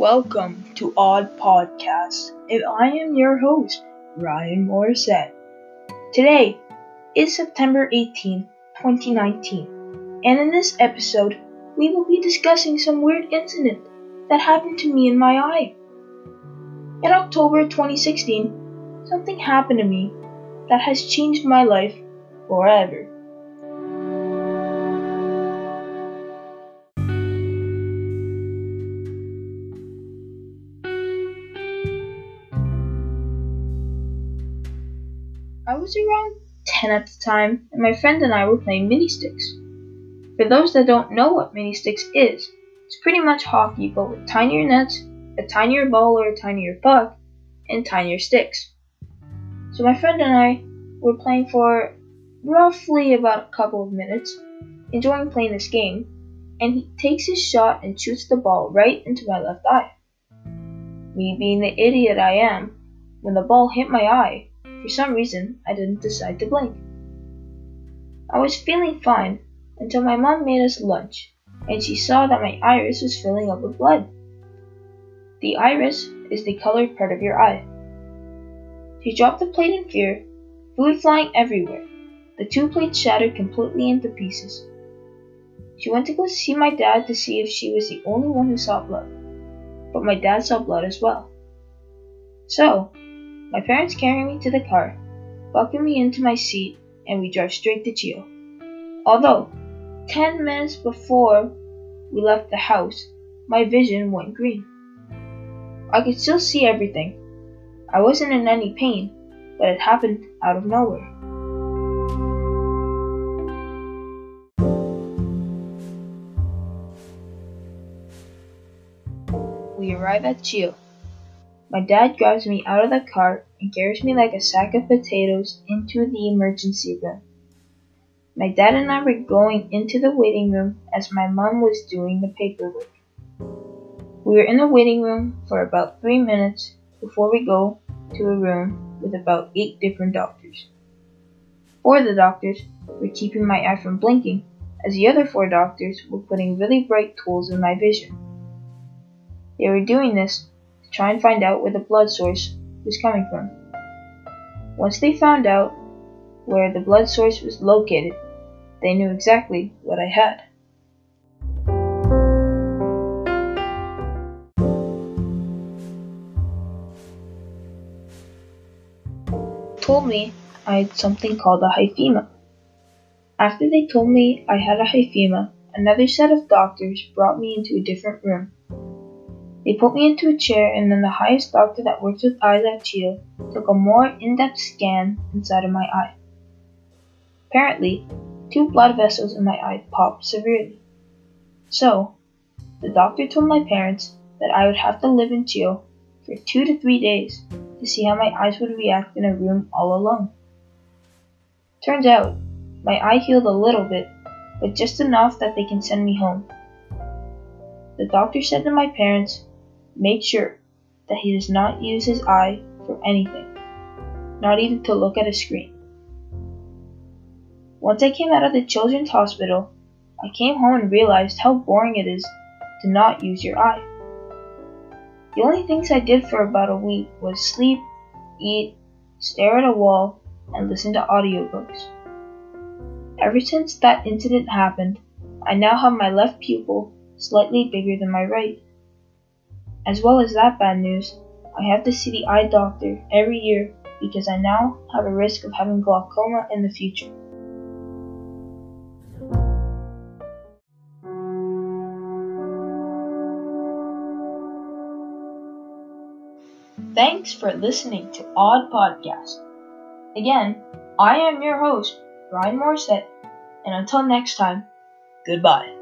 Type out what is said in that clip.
Welcome to Odd Podcast, and I am your host, Ryan Morissette. Today is September 18, 2019, and in this episode, we will be discussing some weird incident that happened to me in my eye. In October 2016, something happened to me that has changed my life forever. Was around 10 at the time, and my friend and I were playing mini sticks. For those that don't know what mini sticks is, it's pretty much hockey but with tinier nets, a tinier ball or a tinier puck, and tinier sticks. So my friend and I were playing for roughly about a couple of minutes, enjoying playing this game, and he takes his shot and shoots the ball right into my left eye. Me being the idiot I am, when the ball hit my eye, for some reason, I didn't decide to blink. I was feeling fine until my mom made us lunch and she saw that my iris was filling up with blood. The iris is the colored part of your eye. She dropped the plate in fear, food flying everywhere. The two plates shattered completely into pieces. She went to go see my dad to see if she was the only one who saw blood, but my dad saw blood as well. So, my parents carry me to the car, buckle me into my seat, and we drive straight to CHEO. Although, 10 minutes before we left the house, my vision went green. I could still see everything. I wasn't in any pain, but it happened out of nowhere. We arrive at CHEO. My dad grabs me out of the car and carries me like a sack of potatoes into the emergency room. My dad and I were going into the waiting room as my mom was doing the paperwork. We were in the waiting room for about three minutes before we go to a room with about eight different doctors. Four of the doctors were keeping my eye from blinking, as the other four doctors were putting really bright tools in my vision. They were doing this try and find out where the blood source was coming from. Once they found out where the blood source was located, they knew exactly what I had. Told me I had something called a hyphema. After they told me I had a hyphema, another set of doctors brought me into a different room they put me into a chair, and then the highest doctor that works with eyes at CHEO took a more in depth scan inside of my eye. Apparently, two blood vessels in my eye popped severely. So, the doctor told my parents that I would have to live in CHEO for two to three days to see how my eyes would react in a room all alone. Turns out, my eye healed a little bit, but just enough that they can send me home. The doctor said to my parents Make sure that he does not use his eye for anything, not even to look at a screen. Once I came out of the children's hospital, I came home and realized how boring it is to not use your eye. The only things I did for about a week was sleep, eat, stare at a wall, and listen to audiobooks. Ever since that incident happened, I now have my left pupil slightly bigger than my right. As well as that bad news, I have to see the eye doctor every year because I now have a risk of having glaucoma in the future. Thanks for listening to Odd Podcast. Again, I am your host, Ryan Morissette, and until next time, goodbye.